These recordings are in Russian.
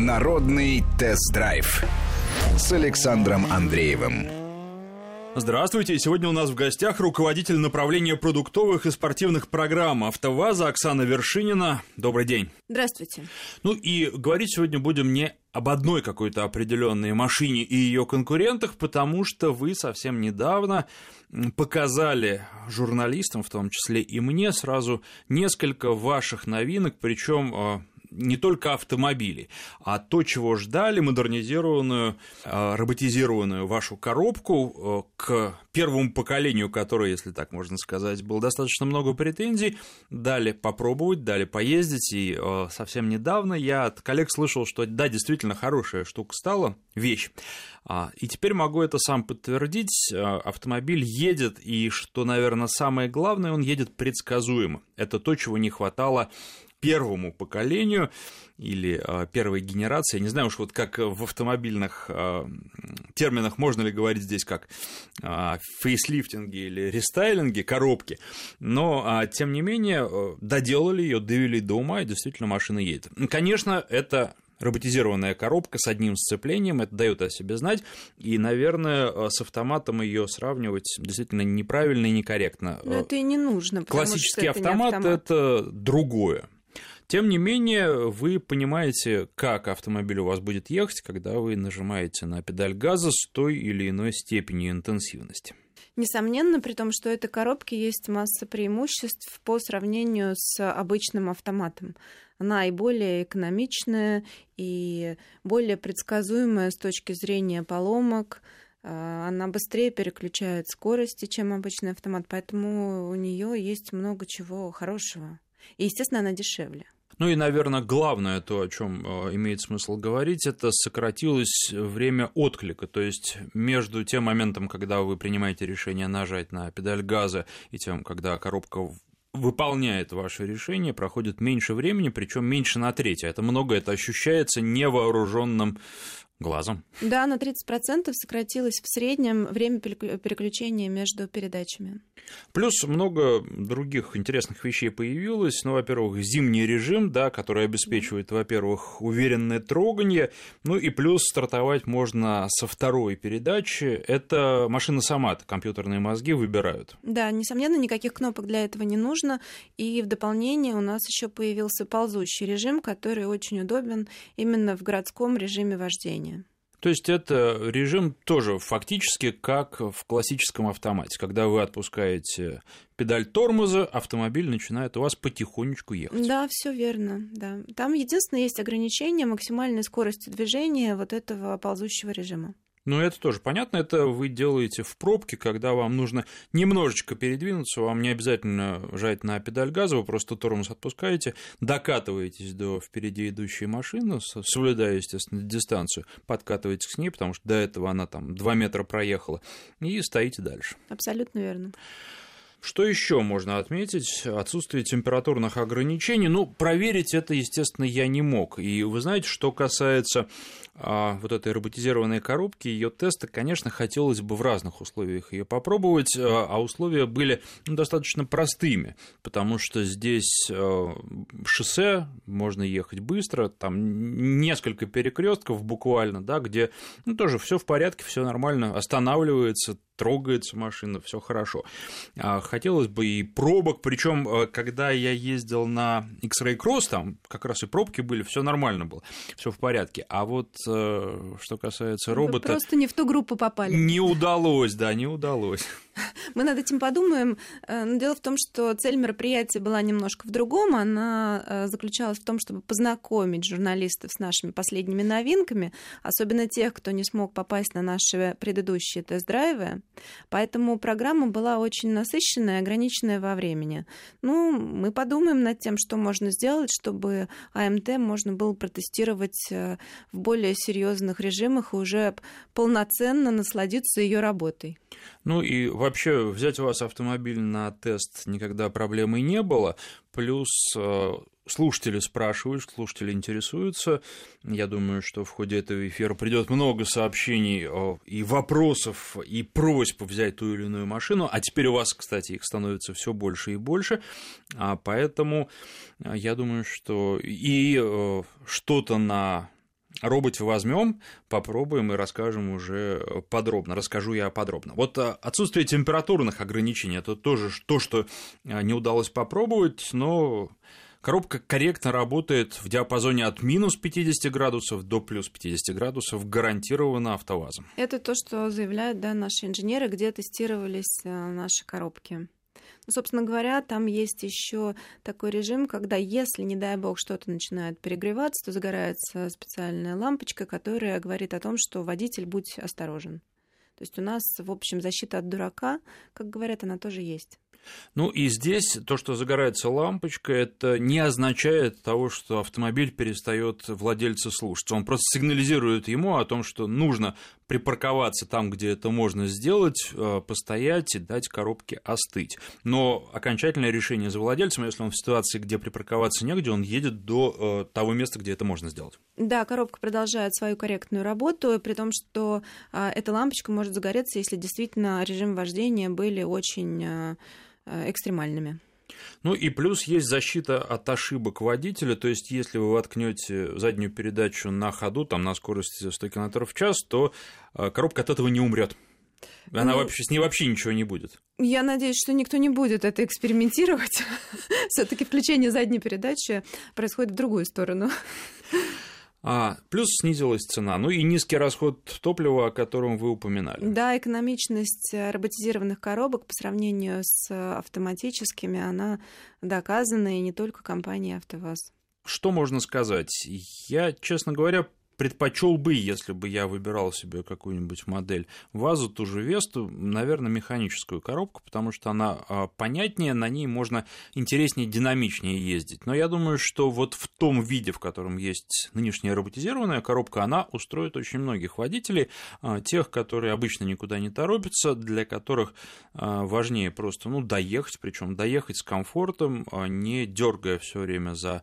Народный тест-драйв с Александром Андреевым. Здравствуйте. Сегодня у нас в гостях руководитель направления продуктовых и спортивных программ «АвтоВАЗа» Оксана Вершинина. Добрый день. Здравствуйте. Ну и говорить сегодня будем не об одной какой-то определенной машине и ее конкурентах, потому что вы совсем недавно показали журналистам, в том числе и мне, сразу несколько ваших новинок, причем а, не только автомобилей, а то, чего ждали, модернизированную, э, роботизированную вашу коробку э, к первому поколению, которое, если так можно сказать, было достаточно много претензий, дали попробовать, дали поездить, и э, совсем недавно я от коллег слышал, что да, действительно хорошая штука стала, вещь. А, и теперь могу это сам подтвердить. Автомобиль едет, и что, наверное, самое главное, он едет предсказуемо. Это то, чего не хватало первому поколению или э, первой генерации. Я не знаю уж вот как в автомобильных э, терминах можно ли говорить здесь как э, фейслифтинге или рестайлинге коробки, но тем не менее доделали ее, довели до ума, и действительно машина едет. Конечно, это роботизированная коробка с одним сцеплением, это дает о себе знать, и, наверное, с автоматом ее сравнивать действительно неправильно и некорректно. Но это и не нужно. Классический автомат, автомат это другое. Тем не менее, вы понимаете, как автомобиль у вас будет ехать, когда вы нажимаете на педаль газа с той или иной степенью интенсивности. Несомненно, при том, что этой коробке есть масса преимуществ по сравнению с обычным автоматом. Она и более экономичная, и более предсказуемая с точки зрения поломок, а, она быстрее переключает скорости, чем обычный автомат, поэтому у нее есть много чего хорошего. И, естественно, она дешевле. Ну и, наверное, главное то, о чем э, имеет смысл говорить, это сократилось время отклика. То есть между тем моментом, когда вы принимаете решение нажать на педаль газа, и тем, когда коробка выполняет ваше решение, проходит меньше времени, причем меньше на треть. Это много, это ощущается невооруженным глазом. Да, на 30% сократилось в среднем время переключения между передачами. Плюс много других интересных вещей появилось. Ну, во-первых, зимний режим, да, который обеспечивает, во-первых, уверенное трогание, ну и плюс стартовать можно со второй передачи. Это машина сама, компьютерные мозги выбирают. Да, несомненно, никаких кнопок для этого не нужно. И в дополнение у нас еще появился ползущий режим, который очень удобен именно в городском режиме вождения. То есть это режим тоже фактически как в классическом автомате. Когда вы отпускаете педаль тормоза, автомобиль начинает у вас потихонечку ехать. Да, все верно. Да. Там единственное есть ограничение максимальной скорости движения вот этого ползущего режима. Ну, это тоже понятно, это вы делаете в пробке, когда вам нужно немножечко передвинуться, вам не обязательно жать на педаль газа, вы просто тормоз отпускаете, докатываетесь до впереди идущей машины, соблюдая, естественно, дистанцию, подкатываетесь к ней, потому что до этого она там 2 метра проехала, и стоите дальше. Абсолютно верно. Что еще можно отметить? Отсутствие температурных ограничений. Ну, проверить это, естественно, я не мог. И вы знаете, что касается а, вот этой роботизированной коробки, ее теста, конечно, хотелось бы в разных условиях ее попробовать, а, а условия были ну, достаточно простыми, потому что здесь а, шоссе, можно ехать быстро, там несколько перекрестков буквально, да, где ну, тоже все в порядке, все нормально, останавливается, трогается машина, все хорошо. Хотелось бы и пробок, причем, когда я ездил на X-Ray Cross, там как раз и пробки были, все нормально было, все в порядке. А вот что касается робота... Вы просто не в ту группу попали. Не удалось, да, не удалось. Мы над этим подумаем. Э, но дело в том, что цель мероприятия была немножко в другом. Она э, заключалась в том, чтобы познакомить журналистов с нашими последними новинками, особенно тех, кто не смог попасть на наши предыдущие тест-драйвы. Поэтому программа была очень насыщенная ограниченная во времени. Ну, мы подумаем над тем, что можно сделать, чтобы АМТ можно было протестировать э, в более серьезных режимах и уже полноценно насладиться ее работой. Ну и вообще взять у вас автомобиль на тест никогда проблемой не было. Плюс э, слушатели спрашивают, слушатели интересуются. Я думаю, что в ходе этого эфира придет много сообщений и вопросов, и просьб взять ту или иную машину. А теперь у вас, кстати, их становится все больше и больше. А поэтому э, я думаю, что и э, что-то на роботе возьмем, попробуем и расскажем уже подробно. Расскажу я подробно. Вот отсутствие температурных ограничений это тоже то, что не удалось попробовать, но Коробка корректно работает в диапазоне от минус 50 градусов до плюс 50 градусов, гарантированно автовазом. Это то, что заявляют да, наши инженеры, где тестировались э, наши коробки. Собственно говоря, там есть еще такой режим, когда если, не дай бог, что-то начинает перегреваться, то загорается специальная лампочка, которая говорит о том, что водитель, будь осторожен. То есть у нас, в общем, защита от дурака, как говорят, она тоже есть. Ну и здесь то, что загорается лампочка, это не означает того, что автомобиль перестает владельца слушаться. Он просто сигнализирует ему о том, что нужно припарковаться там, где это можно сделать, э, постоять и дать коробке остыть. Но окончательное решение за владельцем, если он в ситуации, где припарковаться негде, он едет до э, того места, где это можно сделать. Да, коробка продолжает свою корректную работу, при том, что э, эта лампочка может загореться, если действительно режим вождения были очень экстремальными. Ну и плюс есть защита от ошибок водителя, то есть если вы воткнете заднюю передачу на ходу, там на скорости 100 км в час, то э, коробка от этого не умрет. Она ну, вообще с ней вообще ничего не будет. Я надеюсь, что никто не будет это экспериментировать. Все-таки включение задней передачи происходит в другую сторону. А, плюс снизилась цена, ну и низкий расход топлива, о котором вы упоминали. Да, экономичность роботизированных коробок по сравнению с автоматическими, она доказана, и не только компанией «АвтоВАЗ». Что можно сказать? Я, честно говоря, предпочел бы, если бы я выбирал себе какую-нибудь модель вазу, ту же Весту, наверное, механическую коробку, потому что она а, понятнее, на ней можно интереснее, динамичнее ездить. Но я думаю, что вот в том виде, в котором есть нынешняя роботизированная коробка, она устроит очень многих водителей, а, тех, которые обычно никуда не торопятся, для которых а, важнее просто ну, доехать, причем доехать с комфортом, не дергая все время за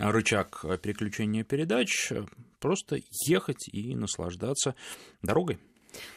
рычаг переключения передач, просто ехать и наслаждаться дорогой.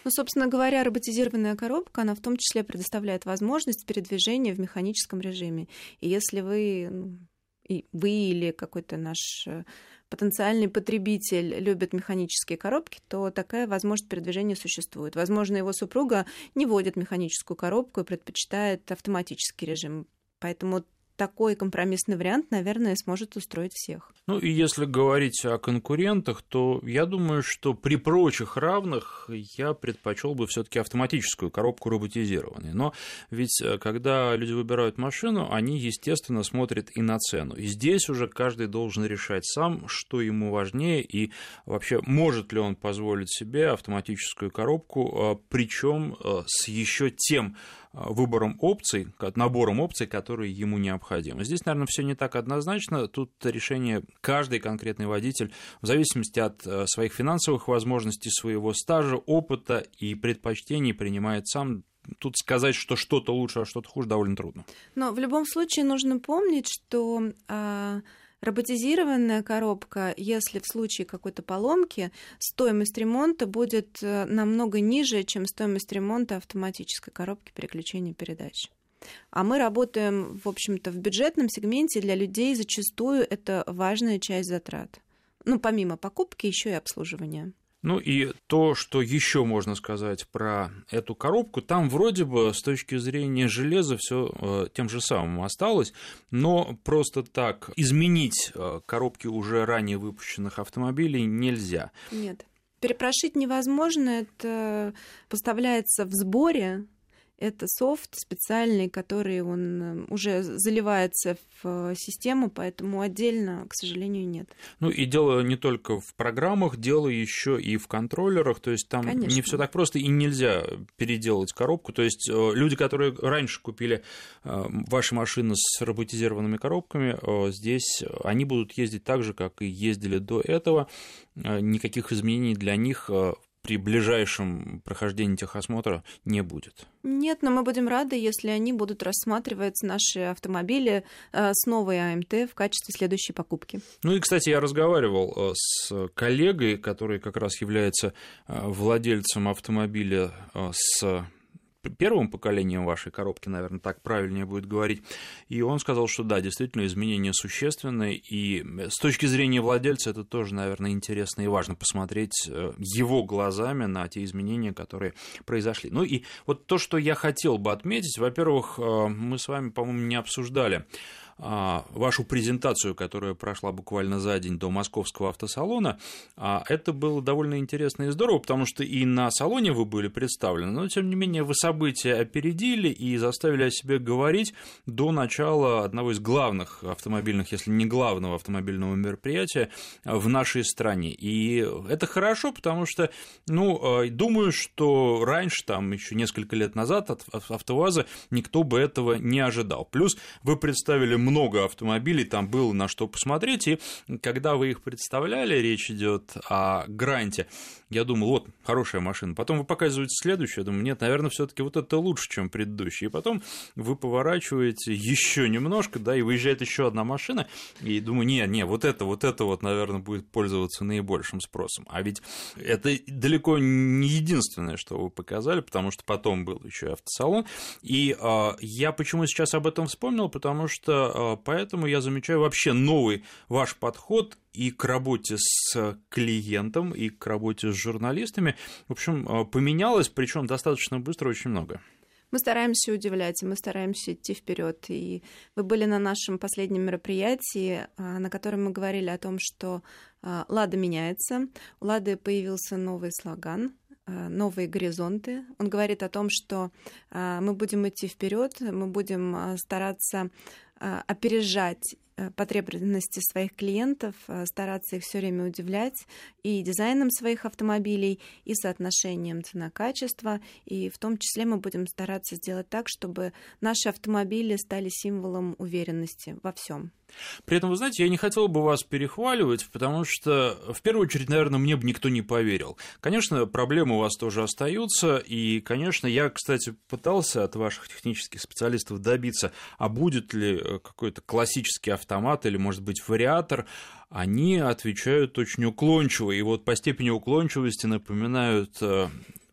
Ну, собственно говоря, роботизированная коробка, она в том числе предоставляет возможность передвижения в механическом режиме. И если вы, ну, и вы или какой-то наш э, потенциальный потребитель любит механические коробки, то такая возможность передвижения существует. Возможно, его супруга не водит механическую коробку и предпочитает автоматический режим. Поэтому такой компромиссный вариант, наверное, сможет устроить всех. Ну и если говорить о конкурентах, то я думаю, что при прочих равных я предпочел бы все-таки автоматическую коробку роботизированной. Но ведь э, когда люди выбирают машину, они, естественно, смотрят и на цену. И здесь уже каждый должен решать сам, что ему важнее и вообще может ли он позволить себе автоматическую коробку, э, причем э, с еще тем выбором опций, набором опций, которые ему необходимы. Здесь, наверное, все не так однозначно. Тут решение каждый конкретный водитель в зависимости от э, своих финансовых возможностей, своего стажа, опыта и предпочтений принимает сам тут сказать, что что-то лучше, а что-то хуже, довольно трудно. Но в любом случае нужно помнить, что а, роботизированная коробка, если в случае какой-то поломки, стоимость ремонта будет э, намного ниже, чем стоимость ремонта автоматической коробки переключения передач. А мы работаем, в общем-то, в бюджетном сегменте. Для людей зачастую это важная часть затрат. Ну, помимо покупки, еще и обслуживания. Ну и то, что еще можно сказать про эту коробку, там вроде бы с точки зрения железа все э, тем же самым осталось, но просто так изменить э, коробки уже ранее выпущенных автомобилей нельзя. Нет. Перепрошить невозможно, это поставляется в сборе это софт специальный, который он э, уже заливается в систему, поэтому отдельно, к сожалению, нет. Ну и дело не только в программах, дело еще и в контроллерах, то есть там Конечно. не все так просто и нельзя переделать коробку. То есть э, люди, которые раньше купили э, ваши машины с роботизированными коробками, здесь они будут ездить так же, как и ездили до этого. Никаких изменений для них при ближайшем прохождении техосмотра не будет. Нет, но мы будем рады, если они будут рассматривать наши автомобили э, с новой АМТ в качестве следующей покупки. Ну и, кстати, я разговаривал э, с коллегой, который как раз является э, владельцем автомобиля с первым поколением вашей коробки, наверное, так правильнее будет говорить. И он сказал, что да, действительно, изменения существенные, и с точки зрения владельца это тоже, наверное, интересно и важно посмотреть э, его глазами на те изменения, которые произошли. Ну и вот то, что я хотел бы отметить, во-первых, э, мы с вами, по-моему, не обсуждали вашу презентацию, которая прошла буквально за день до московского автосалона. А, это было довольно интересно и здорово, потому что и на салоне вы были представлены, но тем не менее вы события опередили и заставили о себе говорить до начала одного из главных автомобильных, если не главного автомобильного мероприятия в нашей стране. И это хорошо, потому что, ну, думаю, что раньше, там еще несколько лет назад от АвтоВАЗа никто бы этого не ожидал. Плюс вы представили много автомобилей, там было на что посмотреть, и когда вы их представляли, речь идет о Гранте, я думал, вот, хорошая машина. Потом вы показываете следующую, я думаю, нет, наверное, все таки вот это лучше, чем предыдущий. И потом вы поворачиваете еще немножко, да, и выезжает еще одна машина, и думаю, не, не, вот это, вот это вот, наверное, будет пользоваться наибольшим спросом. А ведь это далеко не единственное, что вы показали, потому что потом был еще и автосалон. И э, я почему сейчас об этом вспомнил, потому что э, поэтому я замечаю вообще новый ваш подход и к работе с клиентом, и к работе с журналистами. В общем, э, поменялось, причем достаточно быстро, очень много. Мы стараемся удивлять, мы стараемся идти вперед. И вы были на нашем последнем мероприятии, э, на котором мы говорили о том, что э, Лада меняется. У Лады появился новый слоган новые горизонты. Он говорит о том, что мы будем идти вперед, мы будем стараться опережать потребности своих клиентов, э, стараться их все время удивлять и дизайном своих автомобилей, и соотношением цена-качество, и в том числе мы будем стараться сделать так, чтобы наши автомобили стали символом уверенности во всем. При этом, вы знаете, я не хотел бы вас перехваливать, потому что, в первую очередь, наверное, мне бы никто не поверил. Конечно, проблемы у вас тоже остаются, и, конечно, я, кстати, пытался от ваших технических специалистов добиться, а будет ли э, какой-то классический автомат или, может быть, вариатор, они отвечают очень уклончиво, и вот по степени уклончивости напоминают э,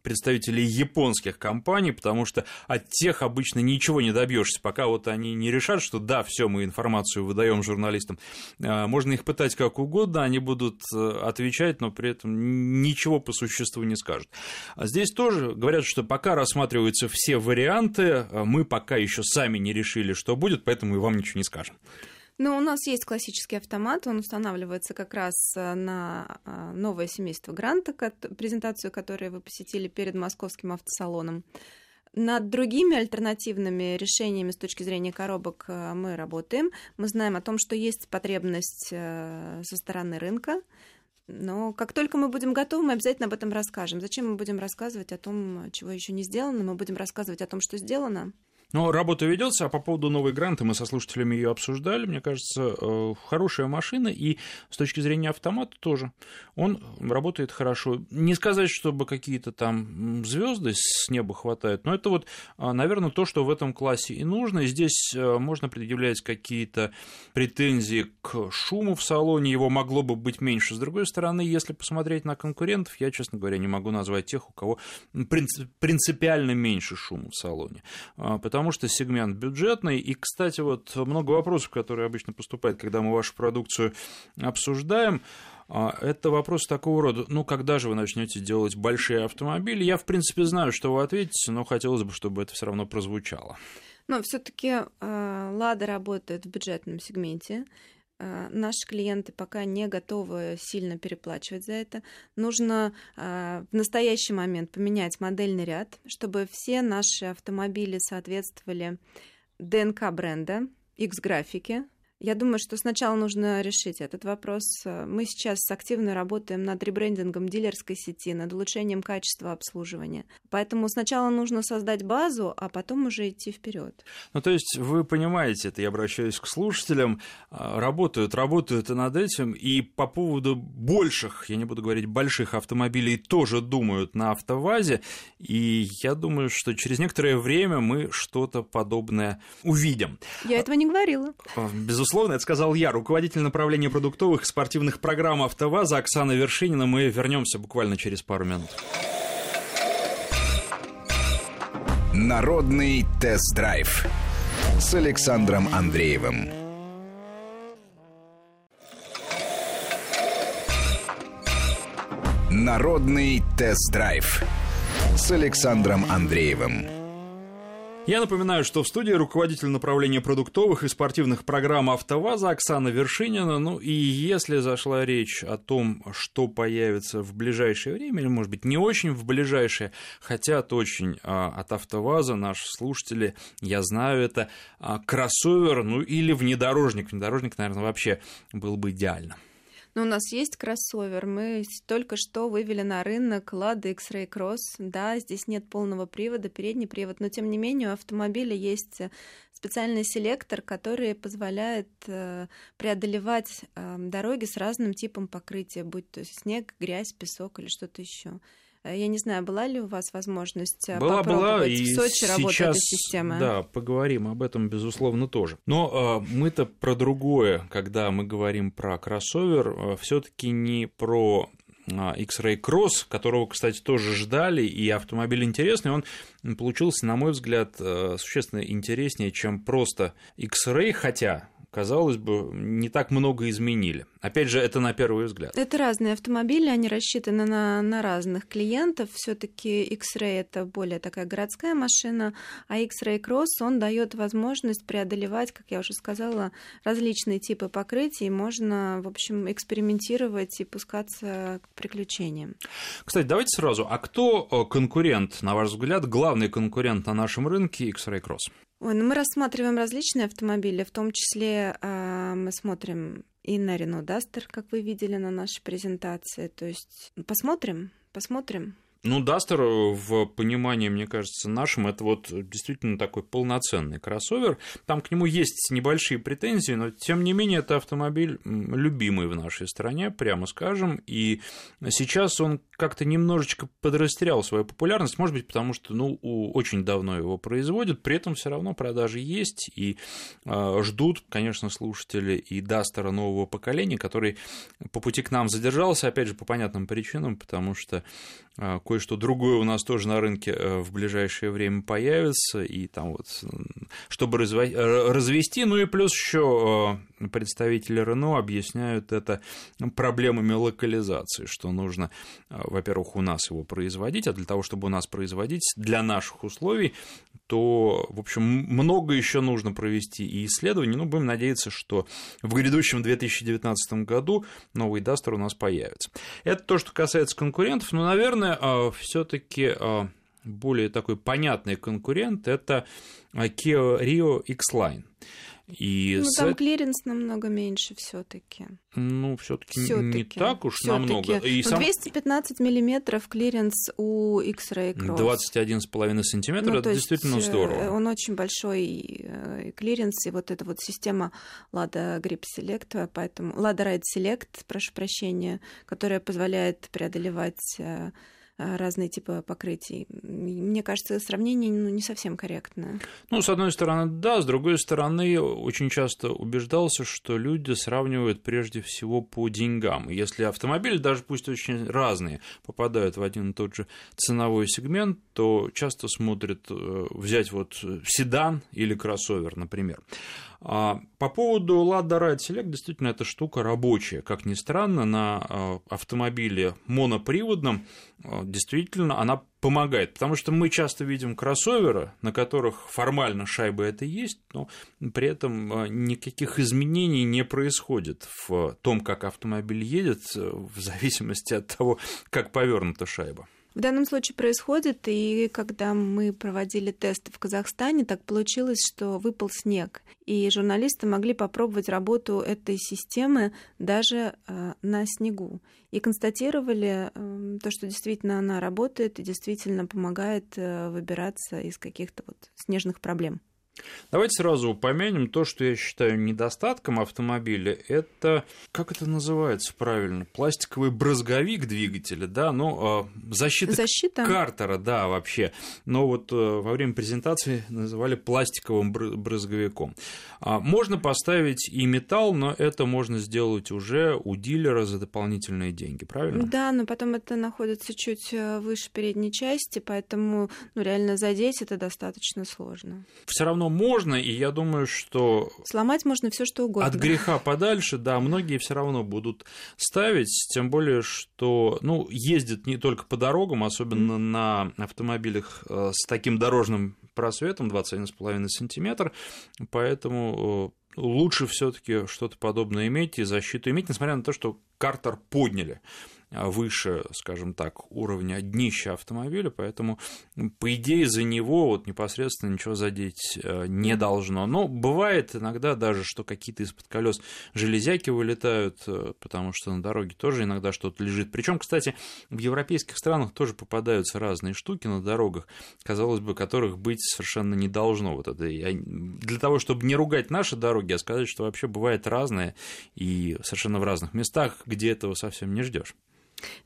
представителей японских компаний, потому что от тех обычно ничего не добьешься, пока вот они не решат, что да, все, мы информацию выдаем журналистам. А, можно их пытать как угодно, они будут э, отвечать, но при этом ничего по существу не скажут. А здесь тоже говорят, что пока рассматриваются все варианты, а мы пока еще сами не решили, что будет, поэтому и вам ничего не скажем. Ну, у нас есть классический автомат, он устанавливается как раз э, на э, новое семейство Гранта, презентацию которой вы посетили перед московским автосалоном. Над другими альтернативными решениями с точки зрения коробок э, мы работаем. Мы знаем о том, что есть потребность со стороны рынка, но как только мы будем готовы, мы обязательно об этом расскажем. Зачем мы будем рассказывать о том, чего еще не сделано? Мы будем рассказывать о том, что сделано. Но работа ведется, а по поводу новой гранты мы со слушателями ее обсуждали. Мне кажется, э, хорошая машина, и с точки зрения автомата тоже. Он работает хорошо. Не сказать, чтобы какие-то там звезды с неба хватает, но это вот, а, наверное, то, что в этом классе и нужно. здесь э, можно предъявлять какие-то претензии к шуму в салоне, его могло бы быть меньше. С другой стороны, если посмотреть на конкурентов, я, честно говоря, не могу назвать тех, у кого принципиально меньше шума в салоне. А, потому потому что сегмент бюджетный. И, кстати, вот много вопросов, которые обычно поступают, когда мы вашу продукцию обсуждаем. А, это вопрос такого рода, ну, когда же вы начнете делать большие автомобили? Я, в принципе, знаю, что вы ответите, но хотелось бы, чтобы это все равно прозвучало. Но все-таки э, Лада работает в бюджетном сегменте. Э, наши клиенты пока не готовы сильно переплачивать за это. Нужно э, в настоящий момент поменять модельный ряд, чтобы все наши автомобили соответствовали ДНК бренда, X-графике, я думаю, что сначала нужно решить этот вопрос. Мы сейчас активно работаем над ребрендингом дилерской сети, над улучшением качества обслуживания. Поэтому сначала нужно создать базу, а потом уже идти вперед. Ну, то есть вы понимаете это, я обращаюсь к слушателям, а, работают, работают и над этим, и по поводу больших, я не буду говорить больших автомобилей, тоже думают на автовазе, и я думаю, что через некоторое время мы что-то подобное увидим. Я этого не говорила. А, безусловно безусловно, это сказал я, руководитель направления продуктовых и спортивных программ «АвтоВАЗа» Оксана Вершинина. Мы вернемся буквально через пару минут. Народный тест-драйв с Александром Андреевым. Народный тест-драйв с Александром Андреевым. Я напоминаю, что в студии руководитель направления продуктовых и спортивных программ «АвтоВАЗа» Оксана Вершинина. Ну и если зашла речь о том, что появится в ближайшее время, или, может быть, не очень в ближайшее, хотят очень а, от «АвтоВАЗа» наши слушатели, я знаю это, а, кроссовер, ну или внедорожник. Внедорожник, наверное, вообще был бы идеально. Ну, у нас есть кроссовер. Мы только что вывели на рынок Lada X-Ray Cross. Да, здесь нет полного привода, передний привод, но тем не менее у автомобиля есть специальный селектор, который позволяет э, преодолевать э, дороги с разным типом покрытия, будь то снег, грязь, песок или что-то еще. Э, я не знаю, была ли у вас возможность э, была, попробовать была, и в Сочи работать эта система? Да, поговорим об этом, безусловно, тоже. Но э, мы-то про другое, когда мы говорим про кроссовер, э, все таки не про а, X-Ray Cross, которого, кстати, тоже ждали, и автомобиль интересный, он получился, на мой взгляд, э, существенно интереснее, чем просто X-Ray, хотя казалось бы, не так много изменили. Опять же, это на первый взгляд. Это разные автомобили, они рассчитаны на, на разных клиентов. Все-таки X-Ray это более такая городская машина, а X-Ray Cross он дает возможность преодолевать, как я уже сказала, различные типы покрытий. Можно, в общем, экспериментировать и пускаться к приключениям. Кстати, давайте сразу, а кто э, конкурент, на ваш взгляд, главный конкурент на нашем рынке X-Ray Cross? Ой, ну мы рассматриваем различные автомобили, в том числе э, мы смотрим и на Renault Duster, как вы видели на нашей презентации. То есть посмотрим, посмотрим. Ну, Дастер в понимании, мне кажется, нашим, это вот действительно такой полноценный кроссовер. Там к нему есть небольшие претензии, но тем не менее это автомобиль любимый в нашей стране, прямо скажем. И сейчас он как-то немножечко подрастерял свою популярность, может быть, потому что, ну, очень давно его производят, при этом все равно продажи есть, и э, ждут, конечно, слушатели и Дастера нового поколения, который по пути к нам задержался, опять же, по понятным причинам, потому что э, кое-что другое у нас тоже на рынке э, в ближайшее время появится, и там вот, чтобы развести, ну и плюс еще э, представители Рено объясняют это проблемами локализации, что нужно, э, во-первых, у нас его производить, а для того, чтобы у нас производить для наших условий, то, в общем, много еще нужно провести и исследований, но будем надеяться, что в грядущем 2019 году новый Дастер у нас появится. Это то, что касается конкурентов, но, наверное, все-таки а, более такой понятный конкурент – это Kia Rio X-Line. И ну, там клиренс намного меньше все-таки. Ну, все-таки не так уж всё-таки. намного. И ну, сам... 215 миллиметров клиренс у X-Ray Cross. 21,5 сантиметра, ну, это действительно э, здорово. Он очень большой э, клиренс, и вот эта вот система Lada Grip Select, поэтому Lada Ride Select, прошу прощения, которая позволяет преодолевать э, разные типы покрытий. Мне кажется, сравнение ну, не совсем корректное. Ну, с одной стороны, да, с другой стороны, очень часто убеждался, что люди сравнивают прежде всего по деньгам. Если автомобили, даже пусть очень разные, попадают в один и тот же ценовой сегмент, то часто смотрят э, взять вот седан или кроссовер, например. А, по поводу Lada Ride Select, действительно, эта штука рабочая. Как ни странно, на а, автомобиле моноприводном а, действительно она помогает, потому что мы часто видим кроссоверы, на которых формально шайба это есть, но при этом никаких изменений не происходит в том, как автомобиль едет, в зависимости от того, как повернута шайба. В данном случае происходит, и когда мы проводили тесты в Казахстане, так получилось, что выпал снег, и журналисты могли попробовать работу этой системы даже э, на снегу. И констатировали э, то, что действительно она работает и действительно помогает э, выбираться из каких-то вот снежных проблем. Давайте сразу упомянем то, что я считаю недостатком автомобиля. Это, как это называется правильно, пластиковый брызговик двигателя, да, ну, защита, защита картера, да, вообще. Но вот э, во время презентации называли пластиковым брызговиком. А, можно поставить и металл, но это можно сделать уже у дилера за дополнительные деньги, правильно? Да, но потом это находится чуть э, выше передней части, поэтому ну, реально задеть это достаточно сложно. Все равно можно, и я думаю, что... Сломать можно все что угодно. От греха подальше, да, многие все равно будут ставить, тем более, что, ну, ездят не только по дорогам, особенно mm. на автомобилях э, с таким дорожным просветом 21,5 сантиметр, поэтому э, лучше все-таки что-то подобное иметь и защиту иметь, несмотря на то, что картер подняли. А, выше, скажем так, уровня днища автомобиля, поэтому, по идее, за него вот непосредственно ничего задеть э, не должно. Но бывает иногда даже, что какие-то из-под колес железяки вылетают, э, потому что на дороге тоже иногда что-то лежит. Причем, кстати, в европейских странах тоже попадаются разные штуки на дорогах, казалось бы, которых быть совершенно не должно. Вот это. Для того, чтобы не ругать наши дороги, а сказать, что вообще бывает разное и совершенно в разных местах, где этого совсем не ждешь.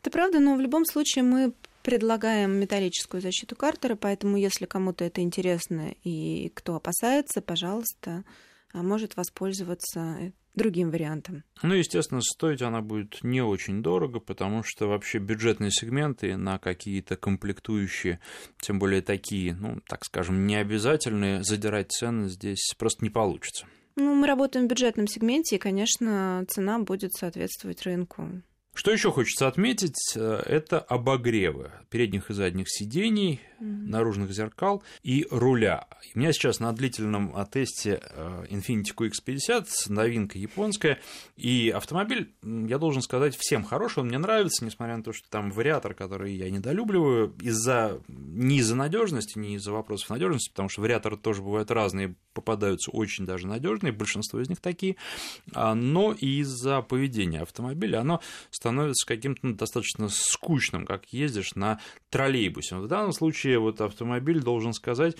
Это правда, но в любом случае мы предлагаем металлическую защиту картера, поэтому если кому-то это интересно и кто опасается, пожалуйста, а может воспользоваться другим вариантом. Ну, естественно, стоить она будет не очень дорого, потому что вообще бюджетные сегменты на какие-то комплектующие, тем более такие, ну, так скажем, необязательные, задирать цены здесь просто не получится. Ну, мы работаем в бюджетном сегменте, и, конечно, цена будет соответствовать рынку. Что еще хочется отметить, э, это обогревы передних и задних сидений, mm-hmm. наружных зеркал и руля. У меня сейчас на длительном тесте э, Infiniti QX50, новинка японская, и автомобиль, я должен сказать, всем хороший, он мне нравится, несмотря на то, что там вариатор, который я недолюбливаю, из-за не из-за надежности, не из-за вопросов надежности, потому что вариаторы тоже бывают разные, попадаются очень даже надежные, большинство из них такие, а, но и из-за поведения автомобиля оно становится каким-то ну, достаточно скучным, как ездишь на троллейбусе. В данном случае вот автомобиль, должен сказать,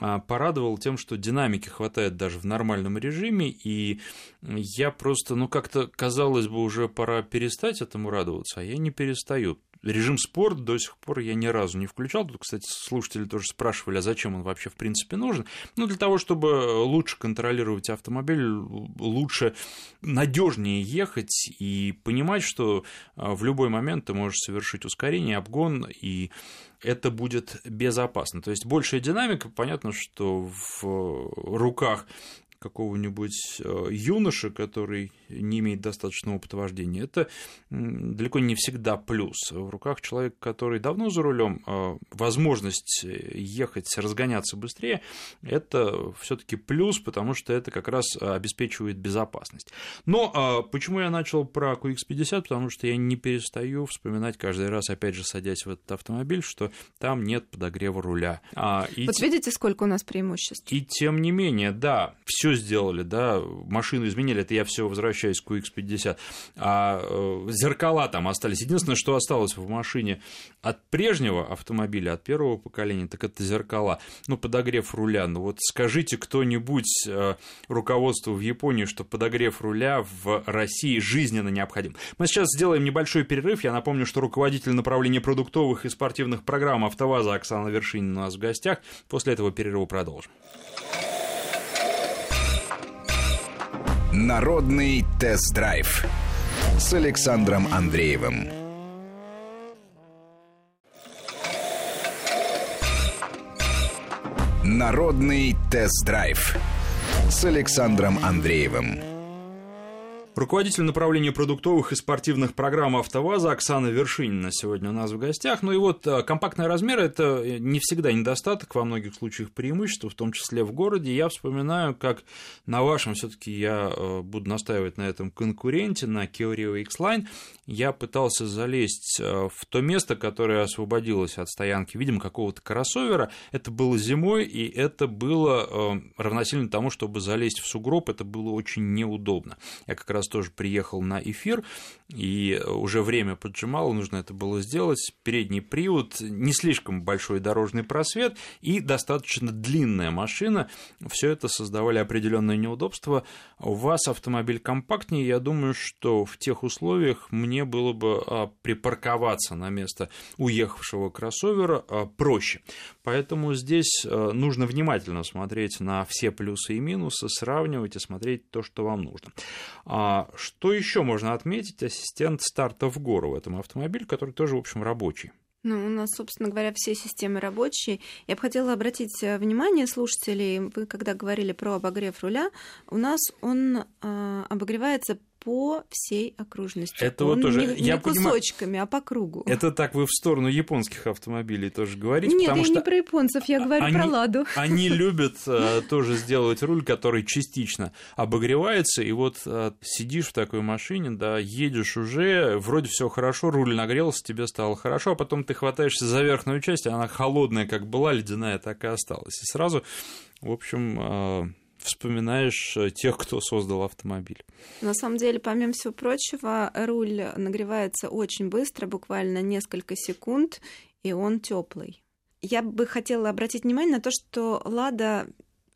а, порадовал тем, что динамики хватает даже в нормальном режиме, и я просто, ну как-то казалось бы, уже пора перестать этому радоваться, а я не перестаю режим спорт до сих пор я ни разу не включал. Тут, кстати, слушатели тоже спрашивали, а зачем он вообще в принципе нужен. Ну, для того, чтобы лучше контролировать автомобиль, лучше, надежнее ехать и понимать, что а, в любой момент ты можешь совершить ускорение, обгон, и это будет безопасно. То есть большая динамика, понятно, что в руках какого-нибудь э, юноши, который не имеет достаточного опыта вождения, это далеко не всегда плюс. В руках человека, который давно за рулем, э, возможность ехать, разгоняться быстрее, это все-таки плюс, потому что это как раз обеспечивает безопасность. Но э, почему я начал про QX50? Потому что я не перестаю вспоминать каждый раз, опять же, садясь в этот автомобиль, что там нет подогрева руля. А, и вот видите, сколько у нас преимуществ. И тем не менее, да, все все сделали, да, машину изменили, это я все возвращаюсь к QX50, а э, зеркала там остались. Единственное, что осталось в машине от прежнего автомобиля, от первого поколения, так это зеркала, ну, подогрев руля. Ну, вот скажите кто-нибудь э, руководству в Японии, что подогрев руля в России жизненно необходим. Мы сейчас сделаем небольшой перерыв. Я напомню, что руководитель направления продуктовых и спортивных программ «АвтоВАЗа» Оксана Вершинина у нас в гостях. После этого перерыва продолжим. Народный тест-драйв с Александром Андреевым. Народный тест-драйв с Александром Андреевым. Руководитель направления продуктовых и спортивных программ «АвтоВАЗа» Оксана Вершинина сегодня у нас в гостях. Ну и вот э, компактные размеры – это не всегда недостаток, во многих случаях преимущество, в том числе в городе. Я вспоминаю, как на вашем все таки я э, буду настаивать на этом конкуренте, на Kia Rio X-Line, я пытался залезть э, в то место, которое освободилось от стоянки, видимо, какого-то кроссовера. Это было зимой, и это было равносильно тому, чтобы залезть в сугроб, это было очень неудобно. Я как раз тоже приехал на эфир, и уже время поджимало, нужно это было сделать. Передний привод, не слишком большой дорожный просвет и достаточно длинная машина. Все это создавали определенные неудобства. У вас автомобиль компактнее, я думаю, что в тех условиях мне было бы а, припарковаться на место уехавшего кроссовера а, проще. Поэтому здесь а, нужно внимательно смотреть на все плюсы и минусы, сравнивать и смотреть то, что вам нужно. Что еще можно отметить? Ассистент старта в гору в этом автомобиле, который тоже, в общем, рабочий. Ну, у нас, собственно говоря, все системы рабочие. Я бы хотела обратить э, внимание слушателей, вы когда говорили про обогрев руля, у нас он э, обогревается по всей окружности. Это Он вот тоже. Не, я не кусочками, понимаю, а по кругу. Это так вы в сторону японских автомобилей тоже говорите. Нет, потому я что не про японцев, я говорю они, про ладу. Они любят э, тоже сделать руль, который частично обогревается, и вот э, сидишь в такой машине, да, едешь уже, вроде все хорошо, руль нагрелся, тебе стало хорошо, а потом ты хватаешься за верхнюю часть, а она холодная, как была, ледяная, так и осталась. И сразу, в общем, э, вспоминаешь э, тех, кто создал автомобиль. На самом деле, помимо всего прочего, руль нагревается очень быстро, буквально несколько секунд, и он теплый. Я бы хотела обратить внимание на то, что Лада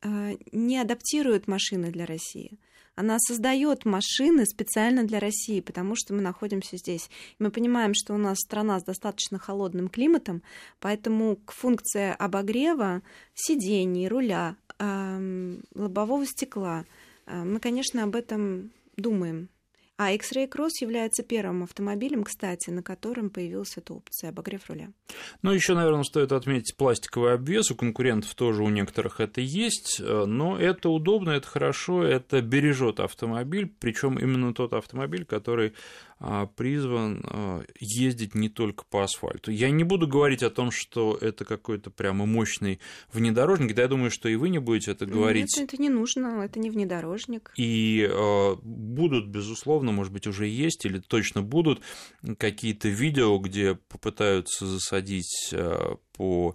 э, не адаптирует машины для России. Она создает машины специально для России, потому что мы находимся здесь. Мы понимаем, что у нас страна с достаточно холодным климатом, поэтому к функции обогрева сидений, руля, лобового стекла. А, мы, конечно, об этом думаем. А X-Ray Cross является первым автомобилем, кстати, на котором появилась эта опция обогрев руля. Ну, еще, наверное, стоит отметить пластиковый обвес. У конкурентов тоже у некоторых это есть, э, но это удобно, это хорошо, это бережет автомобиль, причем именно тот автомобиль, который призван а, ездить не только по асфальту. Я не буду говорить о том, что это какой-то прямо мощный внедорожник, да я думаю, что и вы не будете это говорить. Нет, это не нужно, это не внедорожник. И э, будут, безусловно, может быть, уже есть или точно будут какие-то видео, где попытаются засадить по,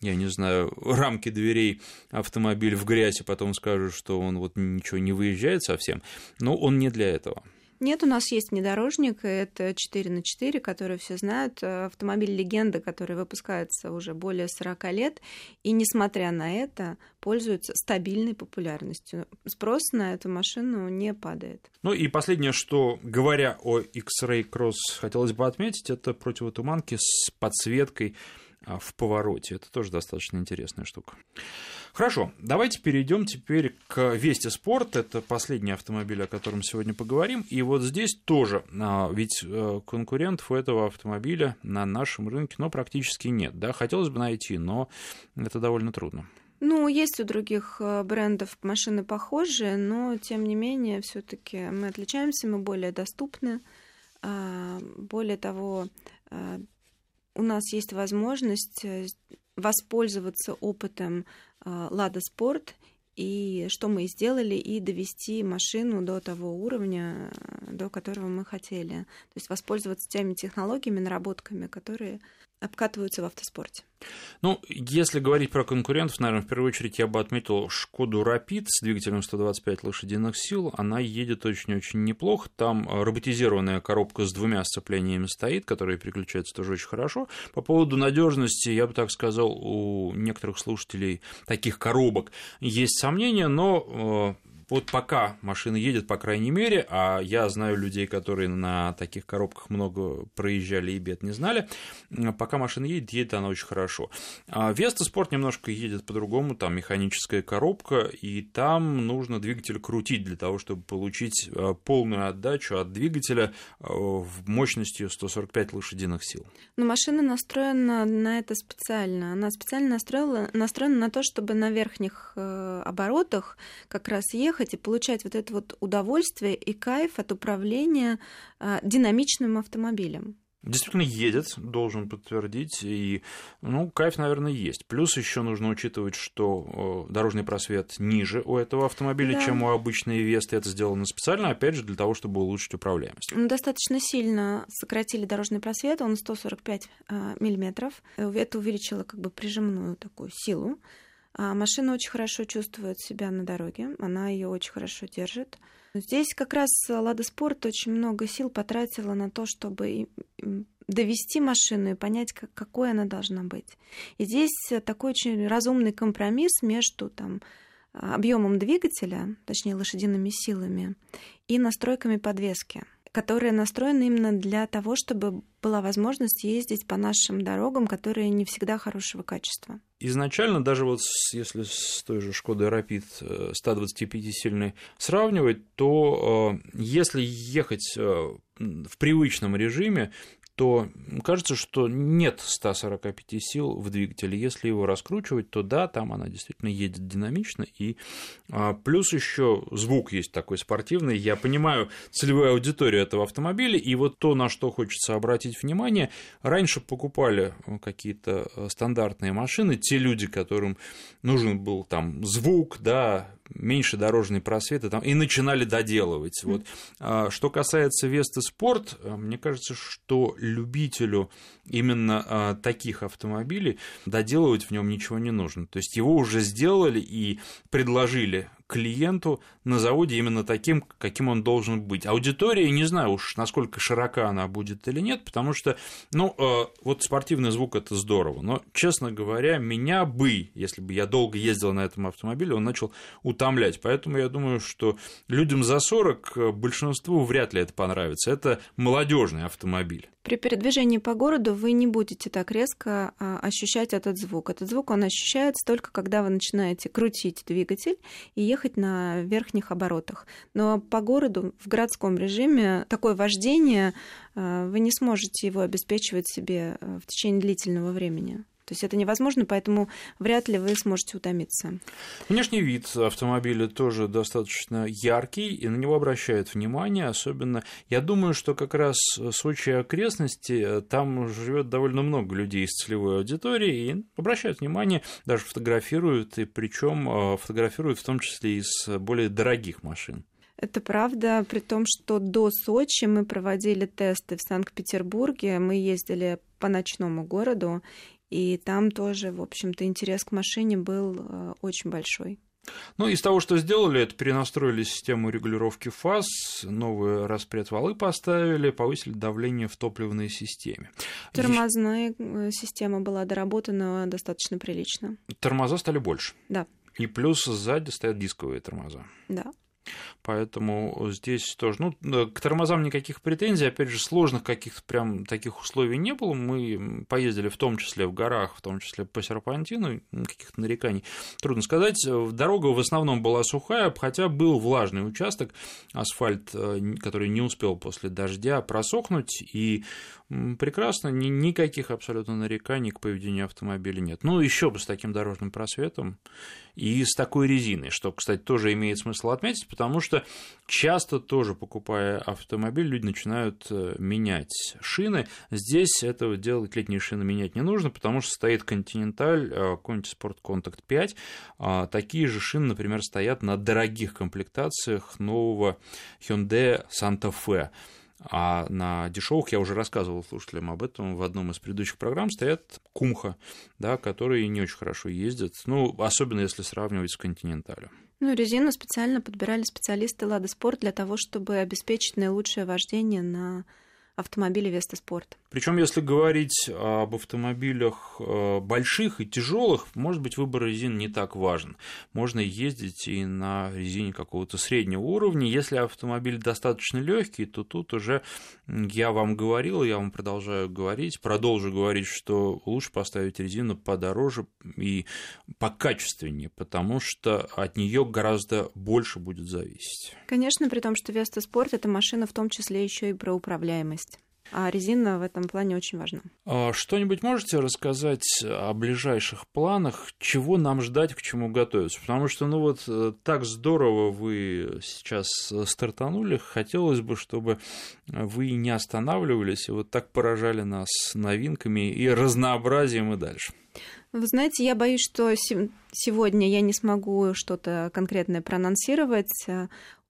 я не знаю, рамки дверей автомобиль в грязь, и потом скажут, что он вот ничего не выезжает совсем. Но он не для этого. Нет, у нас есть внедорожник, это 4 на 4, который все знают, э, автомобиль легенда, который выпускается уже более 40 лет, и несмотря на это, пользуется стабильной популярностью. Спрос на эту машину не падает. Ну и последнее, что говоря о X-Ray Cross, хотелось бы отметить, это противотуманки с подсветкой в повороте. Это тоже достаточно интересная штука. Хорошо, давайте перейдем теперь к Вести Спорт. Это последний автомобиль, о котором сегодня поговорим. И вот здесь тоже, а, ведь э, конкурентов у этого автомобиля на нашем рынке, но практически нет. Да, хотелось бы найти, но это довольно трудно. Ну, есть у других э, брендов машины похожие, но тем не менее, все-таки мы отличаемся, мы более доступны. А, более того, у нас есть возможность воспользоваться опытом Лада Спорт и что мы сделали, и довести машину до того уровня, до которого мы хотели. То есть воспользоваться теми технологиями, наработками, которые обкатываются в автоспорте. Ну, если говорить про конкурентов, наверное, в первую очередь я бы отметил Шкоду Rapid с двигателем 125 лошадиных сил. Она едет очень-очень неплохо. Там роботизированная коробка с двумя сцеплениями стоит, которые переключаются тоже очень хорошо. По поводу надежности, я бы так сказал, у некоторых слушателей таких коробок есть сомнения, но э, вот пока машина едет, по крайней мере, а я знаю людей, которые на таких коробках много проезжали и бед не знали, пока машина едет, едет она очень хорошо. А Веста Спорт немножко едет по-другому, там механическая коробка, и там нужно двигатель крутить для того, чтобы получить э, полную отдачу от двигателя э, в мощностью 145 лошадиных сил. Но машина настроена на это специально. Она специально настроена, настроена на то, чтобы на верхних э, оборотах как раз ехать ехать и получать вот это вот удовольствие и кайф от управления а, динамичным автомобилем. Действительно едет, должен подтвердить, и, ну, кайф, наверное, есть. Плюс еще нужно учитывать, что дорожный просвет ниже у этого автомобиля, да. чем у обычной Весты. Это сделано специально, опять же, для того, чтобы улучшить управляемость. Мы достаточно сильно сократили дорожный просвет, он 145 а, миллиметров. Это увеличило как бы прижимную такую силу А машина очень хорошо чувствует себя на дороге, она ее очень хорошо держит. Здесь как раз Лада Спорт очень много сил потратила на то, чтобы довести машину и понять, как, какой она должна быть. И здесь такой очень разумный компромисс между там, объемом двигателя, точнее лошадиными силами, и настройками подвески которые настроены именно для того, чтобы была возможность ездить по нашим дорогам, которые не всегда хорошего качества. Изначально, даже вот если с той же Шкодой Rapid 125-сильной сравнивать, то э, если ехать э, в привычном режиме, то кажется, что нет 145 сил в двигателе. Если его раскручивать, то да, там она действительно едет динамично. И а, плюс еще звук есть такой спортивный. Я понимаю целевую аудиторию этого автомобиля. И вот то, на что хочется обратить внимание, раньше покупали какие-то стандартные машины, те люди, которым нужен был там звук, да, меньше дорожные просветы там, и начинали доделывать. Вот. А, что касается Весты Спорт, э, мне кажется, что любителю именно а, таких автомобилей доделывать в нем ничего не нужно. То есть его уже сделали и предложили клиенту на заводе именно таким, каким он должен быть. Аудитория, не знаю уж, насколько широка она будет или нет, потому что, ну, э, вот спортивный звук это здорово, но, честно говоря, меня бы, если бы я долго ездил на этом автомобиле, он начал утомлять. Поэтому я думаю, что людям за 40 э, большинству вряд ли это понравится. Это молодежный автомобиль. При передвижении по городу вы не будете так резко а, ощущать этот звук. Этот звук он ощущается только когда вы начинаете крутить двигатель и ехать на верхних оборотах. Но по городу в городском режиме такое вождение а, вы не сможете его обеспечивать себе а, в течение длительного времени. То есть это невозможно, поэтому вряд ли вы сможете утомиться. Внешний вид автомобиля тоже достаточно яркий, и на него обращают внимание, особенно, я думаю, что как раз Сочи и окрестности, там живет довольно много людей из целевой аудитории, и обращают внимание, даже фотографируют, и причем э, фотографируют в том числе из более дорогих машин. Это правда, при том, что до Сочи мы проводили тесты в Санкт-Петербурге, мы ездили по ночному городу, и там тоже, в общем-то, интерес к машине был э, очень большой. Ну, из того, что сделали, это перенастроили систему регулировки фаз, новые распредвалы поставили, повысили давление в топливной системе. Тормозная э, система была доработана достаточно прилично. Тормоза стали больше. Да. И плюс сзади стоят дисковые тормоза. Да. Поэтому здесь тоже, ну, к тормозам никаких претензий, опять же, сложных каких-то прям таких условий не было. Мы поездили в том числе в горах, в том числе по серпантину, каких-то нареканий трудно сказать. Дорога в основном была сухая, хотя был влажный участок, асфальт, э, который не успел после дождя просохнуть, и прекрасно, ни, никаких абсолютно нареканий к поведению автомобиля нет. Ну, еще бы с таким дорожным просветом и с такой резиной, что, кстати, тоже имеет смысл отметить, потому что часто тоже, покупая автомобиль, люди начинают э, менять шины. Здесь этого делать летние шины менять не нужно, потому что стоит Continental, э, какой-нибудь Sport Contact 5. А такие же шины, например, стоят на дорогих комплектациях нового Hyundai Santa Fe. А на дешевых, я уже рассказывал слушателям об этом в одном из предыдущих программ, стоят кумха, да, которые не очень хорошо ездят, ну, особенно если сравнивать с континенталем. Ну, резину специально подбирали специалисты Лада Спорт для того, чтобы обеспечить наилучшее вождение на автомобиле Веста Спорт. Причем, если говорить об автомобилях э, больших и тяжелых, может быть, выбор резин не так важен. Можно ездить и на резине какого-то среднего уровня. Если автомобиль достаточно легкий, то тут уже я вам говорил, я вам продолжаю говорить, продолжу говорить, что лучше поставить резину подороже и покачественнее, потому что от нее гораздо больше будет зависеть. Конечно, при том, что Веста Спорт это машина в том числе еще и про управляемость. А резина в этом плане очень важна. А что-нибудь можете рассказать о ближайших планах, чего нам ждать, к чему готовиться? Потому что, ну вот, э, так здорово вы сейчас стартанули, хотелось бы, чтобы вы не останавливались и вот так поражали нас новинками и разнообразием и дальше. Вы знаете, я боюсь, что сегодня я не смогу что-то конкретное проанонсировать.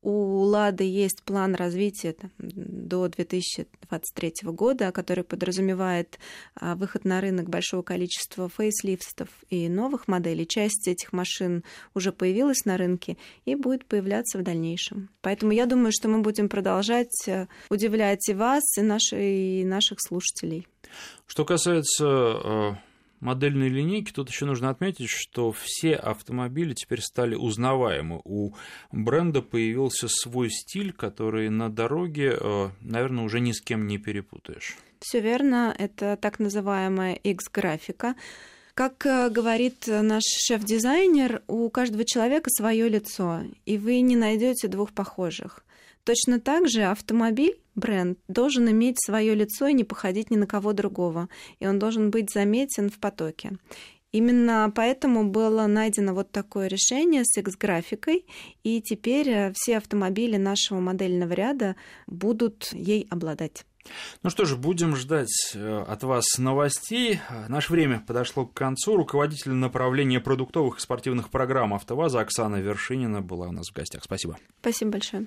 У «Лады» есть план развития до 2023 года, который подразумевает а, выход на рынок большого количества фейслифтов и новых моделей. Часть этих машин уже появилась на рынке и будет появляться в дальнейшем. Поэтому я думаю, что мы будем продолжать э, удивлять и вас, и, наши, и наших слушателей. Что касается э, модельной линейки, тут еще нужно отметить, что все автомобили теперь стали узнаваемы. У бренда появился свой стиль, который на дороге, э, наверное, уже ни с кем не перепутаешь. Все верно, это так называемая X-графика. Как э, говорит наш шеф-дизайнер, у каждого человека свое лицо, и вы не найдете двух похожих. Точно так же автомобиль, бренд, должен иметь свое лицо и не походить ни на кого другого, и он должен быть заметен в потоке. Именно поэтому было найдено вот такое решение с X-графикой, и теперь э, все автомобили нашего модельного ряда будут ей обладать. Ну что ж, будем ждать э, от вас новостей. Наше время подошло к концу. Руководитель направления продуктовых и спортивных программ «АвтоВАЗа» Оксана Вершинина была у нас в гостях. Спасибо. Спасибо большое.